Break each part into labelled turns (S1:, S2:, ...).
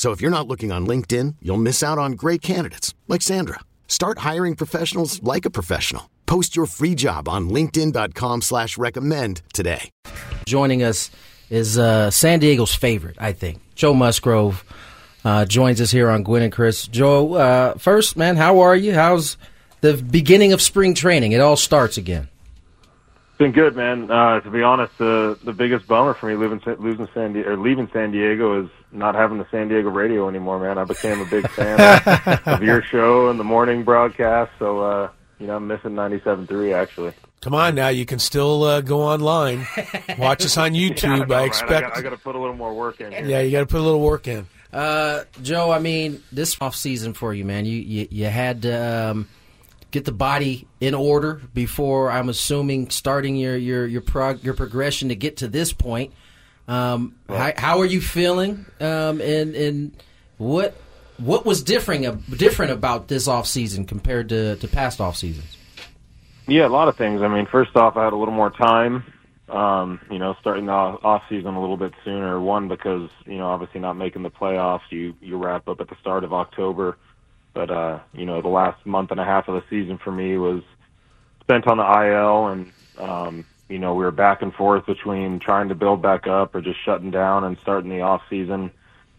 S1: So if you're not looking on LinkedIn, you'll miss out on great candidates like Sandra. Start hiring professionals like a professional. Post your free job on LinkedIn.com slash recommend today.
S2: Joining us is uh, San Diego's favorite, I think. Joe Musgrove uh, joins us here on Gwynn and Chris. Joe, uh, first, man, how are you? How's the beginning of spring training? It all starts again.
S3: Been good, man. Uh, to be honest, the the biggest bummer for me leaving losing San Diego or leaving San Diego is not having the San Diego radio anymore, man. I became a big fan of, of your show and the morning broadcast, so uh, you know I'm missing 97.3 actually.
S4: Come on now, you can still uh, go online, watch us on YouTube.
S3: yeah, I, know,
S4: I expect.
S3: I got to put a little more work in. Here.
S4: Yeah, you got to put a little work in.
S2: Uh, Joe, I mean, this off season for you, man. You you, you had um, get the body in order before I'm assuming starting your your your prog- your progression to get to this point. Um, how, how, are you feeling? Um, and and what what was different different about this off season compared to, to past off seasons?
S3: Yeah, a lot of things. I mean, first off, I had a little more time. Um, you know, starting the off season a little bit sooner. One because you know, obviously not making the playoffs. You you wrap up at the start of October, but uh, you know, the last month and a half of the season for me was spent on the IL, and um, you know, we were back and forth between trying to build back up or just shutting down and starting the off season.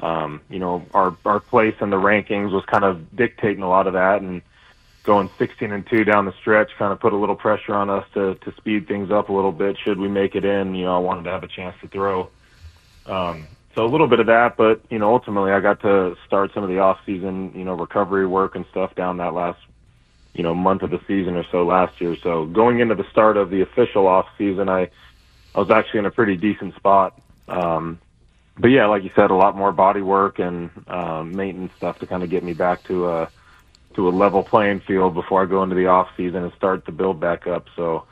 S3: Um, you know, our our place in the rankings was kind of dictating a lot of that, and going 16 and two down the stretch kind of put a little pressure on us to to speed things up a little bit. Should we make it in? You know, I wanted to have a chance to throw. Um, so a little bit of that, but you know, ultimately I got to start some of the off season, you know, recovery work and stuff down that last you know month of the season or so last year. So going into the start of the official off season, I I was actually in a pretty decent spot. Um, but yeah, like you said, a lot more body work and um, maintenance stuff to kind of get me back to a to a level playing field before I go into the off season and start to build back up. So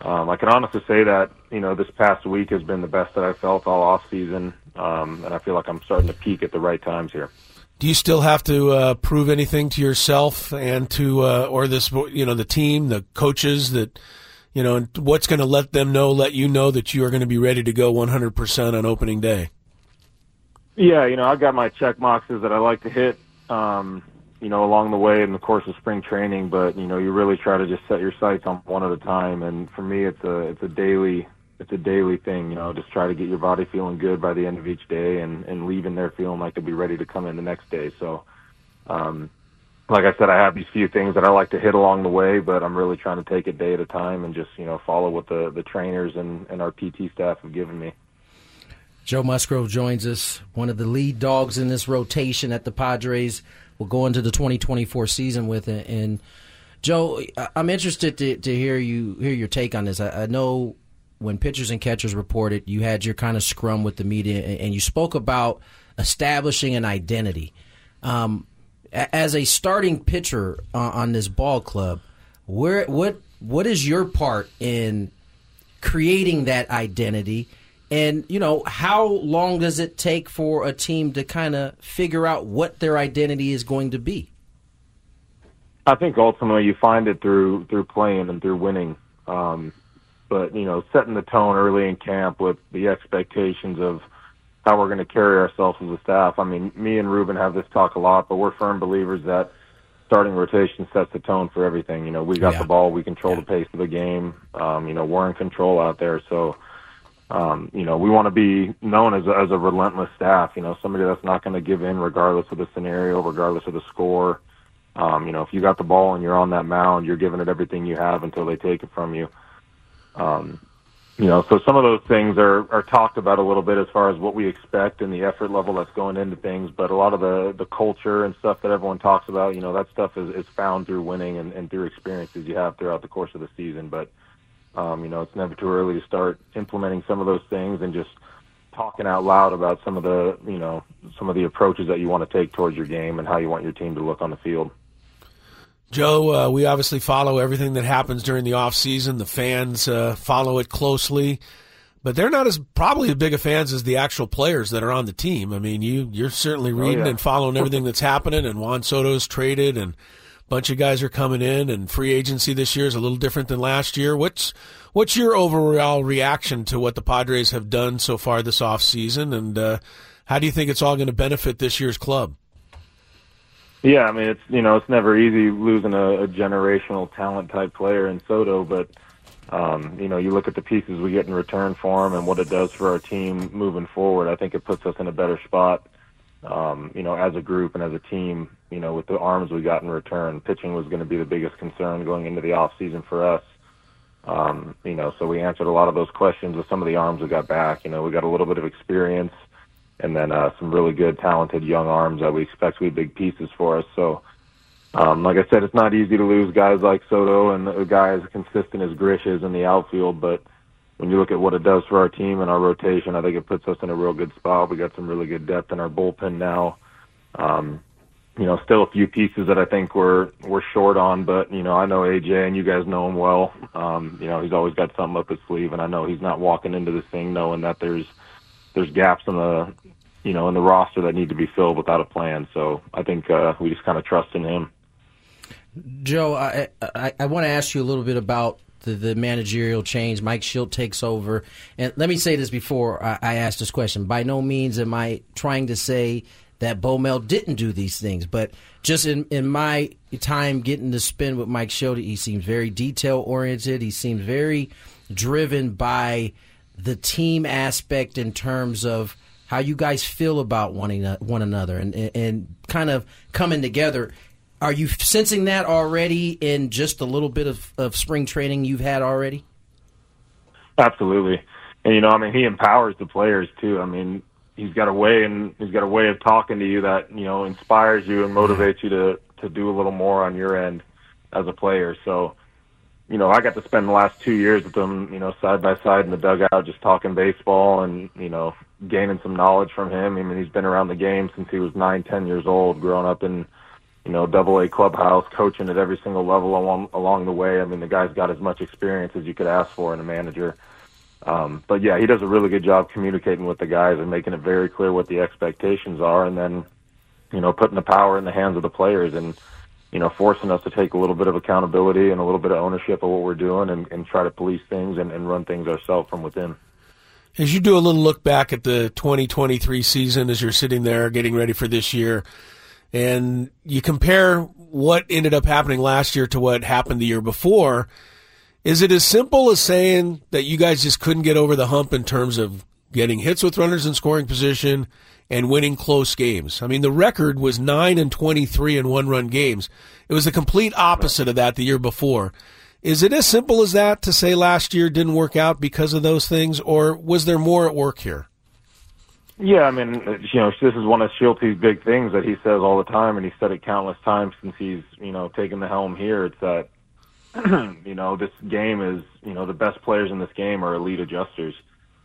S3: um, I can honestly say that you know this past week has been the best that I felt all off season, um, and I feel like I'm starting to peak at the right times here.
S4: Do you still have to uh, prove anything to yourself and to uh, or this you know the team the coaches that you know what's going to let them know let you know that you are going to be ready to go 100% on opening day?
S3: Yeah you know i've got my check boxes that i like to hit um, you know along the way in the course of spring training but you know you really try to just set your sights on one at a time and for me it's a it's a daily it's a daily thing, you know, just try to get your body feeling good by the end of each day and, and leaving there feeling like they'll be ready to come in the next day. So, um, like I said, I have these few things that I like to hit along the way, but I'm really trying to take it day at a time and just, you know, follow what the, the trainers and, and our PT staff have given me.
S2: Joe Musgrove joins us, one of the lead dogs in this rotation at the Padres. We'll go into the 2024 season with it. And Joe, I'm interested to, to hear you hear your take on this. I, I know when pitchers and catchers reported, you had your kind of scrum with the media, and you spoke about establishing an identity. Um, as a starting pitcher on this ball club, where what what is your part in creating that identity? And you know, how long does it take for a team to kind of figure out what their identity is going to be?
S3: I think ultimately you find it through through playing and through winning. Um, but you know, setting the tone early in camp with the expectations of how we're going to carry ourselves as a staff. I mean, me and Ruben have this talk a lot, but we're firm believers that starting rotation sets the tone for everything. You know, we got yeah. the ball, we control yeah. the pace of the game. Um, you know, we're in control out there, so um, you know, we want to be known as a, as a relentless staff. You know, somebody that's not going to give in regardless of the scenario, regardless of the score. Um, you know, if you got the ball and you're on that mound, you're giving it everything you have until they take it from you. Um, you know, so some of those things are, are talked about a little bit as far as what we expect and the effort level that's going into things. But a lot of the, the culture and stuff that everyone talks about, you know, that stuff is, is found through winning and, and through experiences you have throughout the course of the season. But, um, you know, it's never too early to start implementing some of those things and just talking out loud about some of the, you know, some of the approaches that you want to take towards your game and how you want your team to look on the field.
S4: Joe, uh, we obviously follow everything that happens during the off season. The fans uh, follow it closely, but they're not as probably as big of fans as the actual players that are on the team. I mean, you you're certainly oh, reading oh, yeah. and following everything that's happening. And Juan Soto's traded, and bunch of guys are coming in, and free agency this year is a little different than last year. What's what's your overall reaction to what the Padres have done so far this off season, and uh, how do you think it's all going to benefit this year's club?
S3: Yeah, I mean it's you know it's never easy losing a, a generational talent type player in Soto, but um, you know you look at the pieces we get in return for him and what it does for our team moving forward. I think it puts us in a better spot. Um, you know, as a group and as a team, you know, with the arms we got in return, pitching was going to be the biggest concern going into the off season for us. Um, you know, so we answered a lot of those questions with some of the arms we got back. You know, we got a little bit of experience and then uh, some really good, talented young arms that we expect to be big pieces for us. So, um, like I said, it's not easy to lose guys like Soto and a guy as consistent as Grish is in the outfield. But when you look at what it does for our team and our rotation, I think it puts us in a real good spot. We got some really good depth in our bullpen now. Um, you know, still a few pieces that I think we're we're short on, but you know, I know AJ and you guys know him well. Um, you know, he's always got something up his sleeve, and I know he's not walking into this thing knowing that there's there's gaps in the you know in the roster that need to be filled without a plan. So I think uh, we just kind of trust in him.
S2: Joe, I I, I want to ask you a little bit about the, the managerial change. Mike Shildt takes over, and let me say this before I, I ask this question. By no means am I trying to say that Bo Mel didn't do these things, but just in, in my time getting to spend with Mike Shildt, he seems very detail oriented. He seems very driven by the team aspect in terms of how you guys feel about one, one another and, and kind of coming together. Are you sensing that already in just a little bit of, of spring training you've had already?
S3: Absolutely. And you know, I mean, he empowers the players too. I mean, he's got a way and he's got a way of talking to you that you know inspires you and motivates you to to do a little more on your end as a player. So you know, I got to spend the last two years with him, you know, side by side in the dugout, just talking baseball and, you know, gaining some knowledge from him. I mean, he's been around the game since he was nine, ten years old, growing up in, you know, double A clubhouse, coaching at every single level along, along the way. I mean, the guy's got as much experience as you could ask for in a manager. Um, but yeah, he does a really good job communicating with the guys and making it very clear what the expectations are and then, you know, putting the power in the hands of the players. And, you know, forcing us to take a little bit of accountability and a little bit of ownership of what we're doing and, and try to police things and, and run things ourselves from within.
S4: As you do a little look back at the 2023 season as you're sitting there getting ready for this year, and you compare what ended up happening last year to what happened the year before, is it as simple as saying that you guys just couldn't get over the hump in terms of getting hits with runners in scoring position and winning close games. I mean, the record was 9 and 23 in one run games. It was the complete opposite of that the year before. Is it as simple as that to say last year didn't work out because of those things, or was there more at work here?
S3: Yeah, I mean, you know, this is one of Shildt's big things that he says all the time, and he said it countless times since he's, you know, taken the helm here. It's that, you know, this game is, you know, the best players in this game are elite adjusters.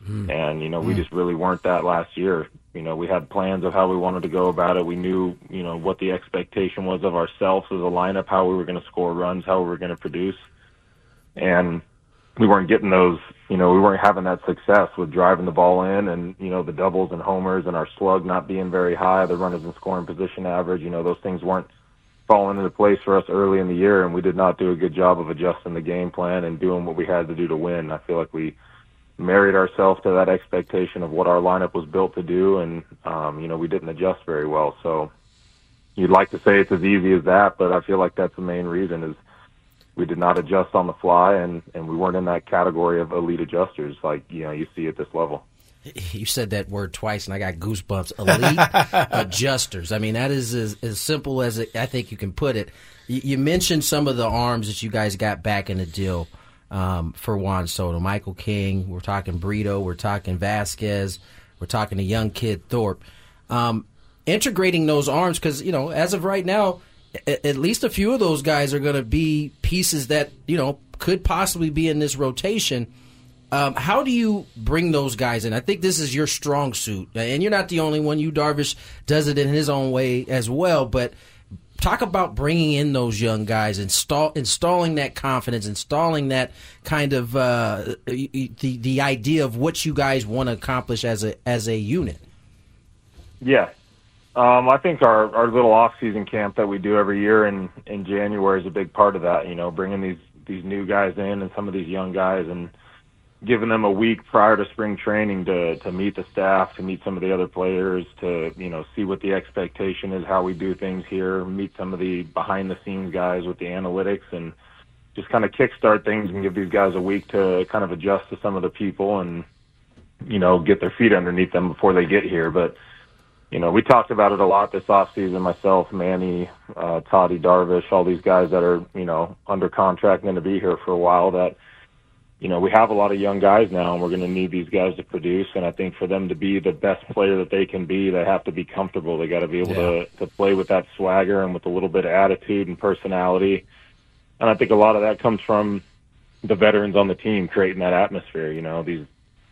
S3: Mm. And, you know, we mm. just really weren't that last year. You know, we had plans of how we wanted to go about it. We knew, you know, what the expectation was of ourselves as a lineup, how we were going to score runs, how we were going to produce. And we weren't getting those, you know, we weren't having that success with driving the ball in and, you know, the doubles and homers and our slug not being very high, the runners in scoring position average, you know, those things weren't falling into place for us early in the year and we did not do a good job of adjusting the game plan and doing what we had to do to win. I feel like we married ourselves to that expectation of what our lineup was built to do, and um, you know we didn't adjust very well. So you'd like to say it's as easy as that, but I feel like that's the main reason is we did not adjust on the fly, and and we weren't in that category of elite adjusters like you know you see at this level.
S2: you said that word twice, and I got goosebumps. Elite adjusters. I mean, that is as, as simple as it, I think you can put it. You, you, mentioned some of the arms that you guys got back in the deal um, for Juan Soto, Michael King. We're talking Brito. We're talking Vasquez. We're talking a young kid Thorpe. Um, integrating those arms because you know, as of right now, at least a few of those guys are going to be pieces that you know could possibly be in this rotation um, how do you bring those guys in? I think this is your strong suit, and you're not the only one. You Darvish does it in his own way as well. But talk about bringing in those young guys, install installing that confidence, installing that kind of uh, the the idea of what you guys want to accomplish as a as a unit.
S3: Yeah, um, I think our our little off season camp that we do every year in in January is a big part of that. You know, bringing these these new guys in and some of these young guys and giving them a week prior to spring training to to meet the staff, to meet some of the other players, to you know see what the expectation is, how we do things here, meet some of the behind the scenes guys with the analytics, and just kind of kickstart things and give these guys a week to kind of adjust to some of the people and you know get their feet underneath them before they get here. But you know we talked about it a lot this off season. Myself, Manny, uh, Toddy, Darvish, all these guys that are you know under contract and going to be here for a while that you know, we have a lot of young guys now, and we're going to need these guys to produce. And I think for them to be the best player that they can be, they have to be comfortable. They got to be able yeah. to to play with that swagger and with a little bit of attitude and personality. And I think a lot of that comes from the veterans on the team creating that atmosphere. You know, these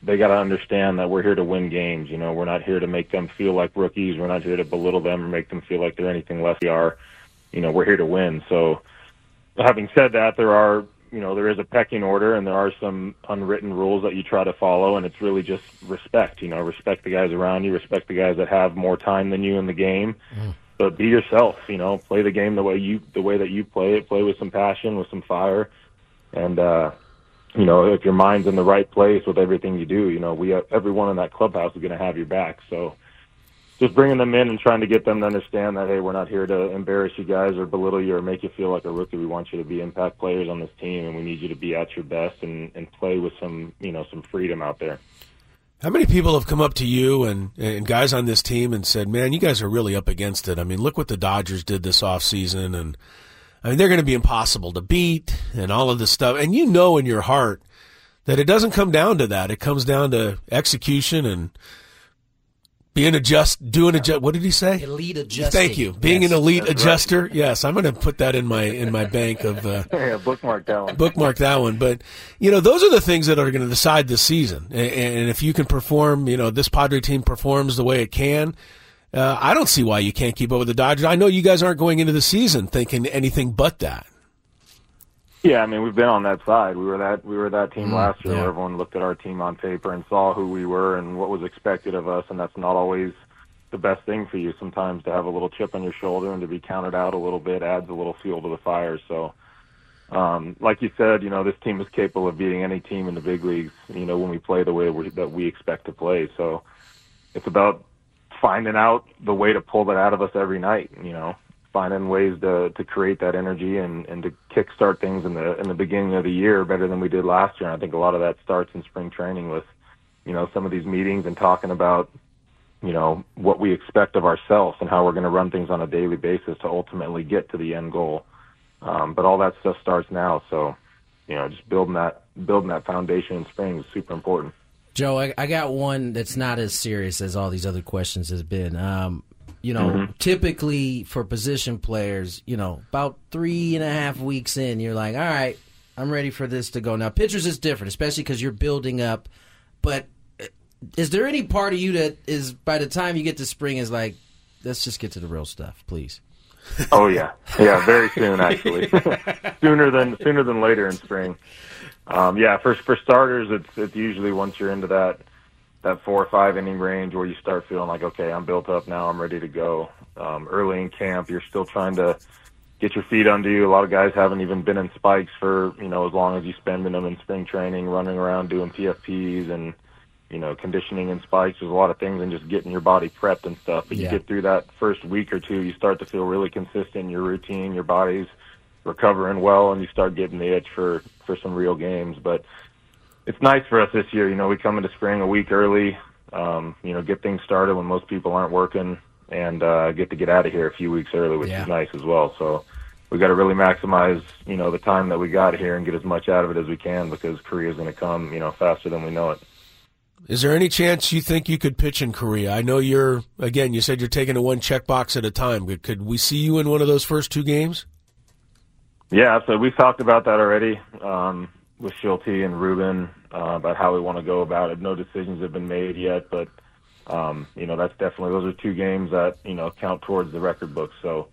S3: they got to understand that we're here to win games. You know, we're not here to make them feel like rookies. We're not here to belittle them or make them feel like they're anything less. We are, you know, we're here to win. So, having said that, there are you know there is a pecking order and there are some unwritten rules that you try to follow and it's really just respect you know respect the guys around you respect the guys that have more time than you in the game mm. but be yourself you know play the game the way you the way that you play it play with some passion with some fire and uh you know if your mind's in the right place with everything you do you know we have, everyone in that clubhouse is going to have your back so just bringing them in and trying to get them to understand that hey, we're not here to embarrass you guys or belittle you or make you feel like a rookie. We want you to be impact players on this team, and we need you to be at your best and and play with some you know some freedom out there.
S4: How many people have come up to you and, and guys on this team and said, "Man, you guys are really up against it." I mean, look what the Dodgers did this off season, and I mean they're going to be impossible to beat, and all of this stuff. And you know in your heart that it doesn't come down to that; it comes down to execution and being a just, doing a just. What did he say?
S2: Elite adjuster.
S4: Thank you. Being yes, an elite adjuster. Right. Yes, I'm going to put that in my in my bank of. Uh,
S3: yeah, bookmark that one.
S4: Bookmark that one. But you know, those are the things that are going to decide this season. And, and, if you can perform, you know, this Padre team performs the way it can. Uh, I don't see why you can't keep up with the Dodgers. I know you guys aren't going into the season thinking anything but that.
S3: Yeah, I mean we've been on that side. We were that we were that team mm, last year yeah. where everyone looked at our team on paper and saw who we were and what was expected of us, and that's not always the best thing for you. Sometimes to have a little chip on your shoulder and to be counted out a little bit adds a little fuel to the fire. So, um, like you said, you know this team is capable of beating any team in the big leagues. You know when we play the way we, that we expect to play. So it's about finding out the way to pull that out of us every night. You know, finding ways to to create that energy and and to kickstart things in the in the beginning of the year better than we did last year. And I think a lot of that starts in spring training with you know some of these meetings and talking about you know what we expect of ourselves and how we're going to run things on a daily basis to ultimately get to the end goal. Um, but all that stuff starts now, so you know just building that building that foundation in spring is super important.
S2: Joe, I, I got one that's not as serious as all these other questions has been. Um, you know, mm-hmm. typically for position players, you know, about three and a half weeks in, you're like, all right, I'm ready for this to go. Now, pitchers is different, especially because you're building up. But uh, is there any part of you that is, by the time you get to spring, is like, let's just get to the real stuff, please?
S3: Oh yeah, yeah, very soon actually, sooner than sooner than later in spring. Um, yeah, for for starters, it's it's usually once you're into that that four or five inning range where you start feeling like, okay, I'm built up now, I'm ready to go. Um, early in camp, you're still trying to get your feet under you. A lot of guys haven't even been in spikes for you know as long as you spend in them in spring training, running around doing PFPs and you know conditioning and spikes. There's a lot of things and just getting your body prepped and stuff. But yeah. you get through that first week or two, you start to feel really consistent in your routine. Your body's recovering well, and you start getting the itch for for some real games. But it's nice for us this year. You know, we come into spring a week early. um, you know, get things started when most people aren't working, and uh, get to get out of here a few weeks early, which
S2: Yeah.
S3: is nice as well. So we got to really maximize, you know, the time that we got here and get as much out of it as we can because Korea's going to come, you know, faster than we know it.
S4: Is there any chance you think you could pitch in Korea? I know you're again. You said you're taking it one checkbox at a time. Could, could we see you in one of those first two games?
S3: Yeah, so we've talked about that already um, with Shildt and Ruben uh, about how we want to go about it. No decisions have been made yet, but um, you know that's definitely those are two games that you know count towards the record book. So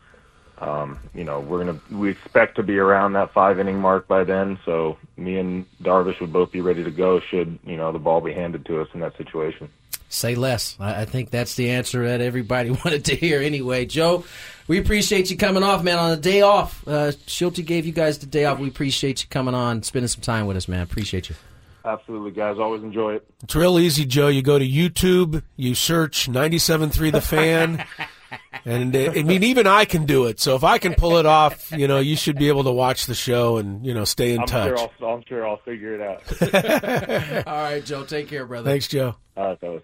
S3: um, you know we're gonna we expect to be around that five inning mark by then. So me and Darvish would both be ready to go should you know the ball be handed to us in that situation.
S2: Say less. I, I think that's the answer that everybody wanted to hear anyway. Joe, we appreciate you coming off, man, on a day off. Uh, Shildt gave you guys the day off. We appreciate you coming on, spending some time with us, man. Appreciate you.
S3: Absolutely, guys. Always enjoy it.
S4: It's real easy, Joe. You go to YouTube, you search 97.3 The Fan, and uh, I mean, even I can do it. So if I can pull it off, you know, you should be able to watch the show and, you know, stay in
S3: I'm
S4: touch.
S3: sure I'll, I'm sure I'll figure it out.
S2: All right, Joe. Take care, brother.
S4: Thanks, Joe.
S3: All right, fellas.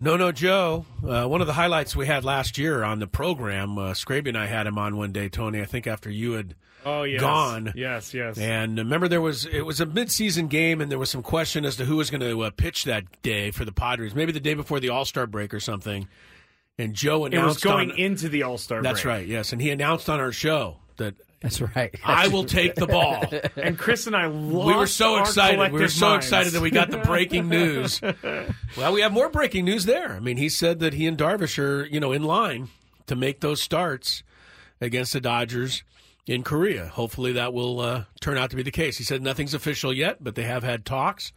S4: No, no, Joe. Uh, one of the highlights we had last year on the program, uh, Scraby and I had him on one day, Tony, I think after you had
S5: Oh yes.
S4: gone.
S5: Yes, yes.
S4: And remember, there was it was a midseason game, and there was some question as to who was going to uh, pitch that day for the Padres. Maybe the day before the All Star break or something. And Joe announced it
S5: was going
S4: on,
S5: into the All Star.
S4: That's right, yes, and he announced on our show that
S2: That's right.
S4: I will take the ball.
S5: And Chris and I lost
S4: we were so
S5: our
S4: excited. We were so
S5: minds.
S4: excited that we got the breaking news. well, we have more breaking news there. I mean, he said that he and Darvish are, you know, in line to make those starts against the Dodgers in Korea. Hopefully, that will uh, turn out to be the case. He said nothing's official yet, but they have had talks.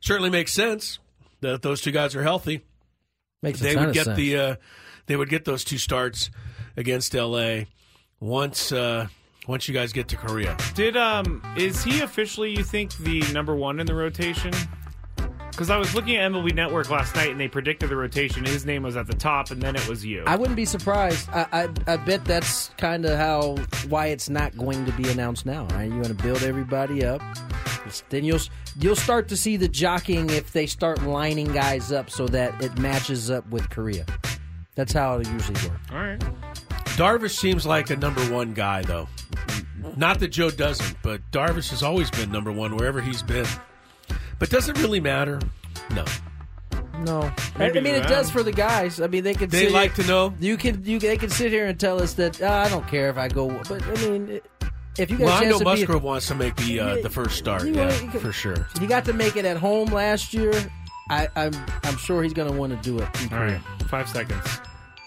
S4: Certainly makes sense that those two guys are healthy,
S2: Makes a
S4: they
S2: ton
S4: would
S2: of
S4: get
S2: sense.
S4: the uh, they would get those two starts against LA once uh, once you guys get to Korea.
S5: Did um is he officially you think the number one in the rotation? Because I was looking at MLB Network last night and they predicted the rotation. His name was at the top, and then it was you.
S2: I wouldn't be surprised. I I, I bet that's kind of how why it's not going to be announced now. Right? You're going to build everybody up. Then you'll you'll start to see the jockeying if they start lining guys up so that it matches up with Korea. That's how it usually works.
S5: All right.
S4: Darvish seems like a number one guy, though. Not that Joe doesn't, but Darvish has always been number one wherever he's been. But does it really matter? No.
S2: No, I,
S5: Maybe
S2: I mean
S5: to
S2: it does for the guys. I mean they could.
S4: They
S2: sit
S4: like
S2: here-
S4: to know.
S2: You can you they can sit here and tell us that "Ah, I don't care if I go, but I mean it- if you got
S4: Well,
S2: a
S4: I
S2: chance
S4: know
S2: to be,
S4: Musgrove wants to make the uh, the first start.
S2: You
S4: Yeah,
S2: you could-
S4: for sure.
S2: He got to make it at home last year. I, I'm I'm sure he's going to want to do it. in
S5: All
S2: Korea.
S5: right. Five seconds.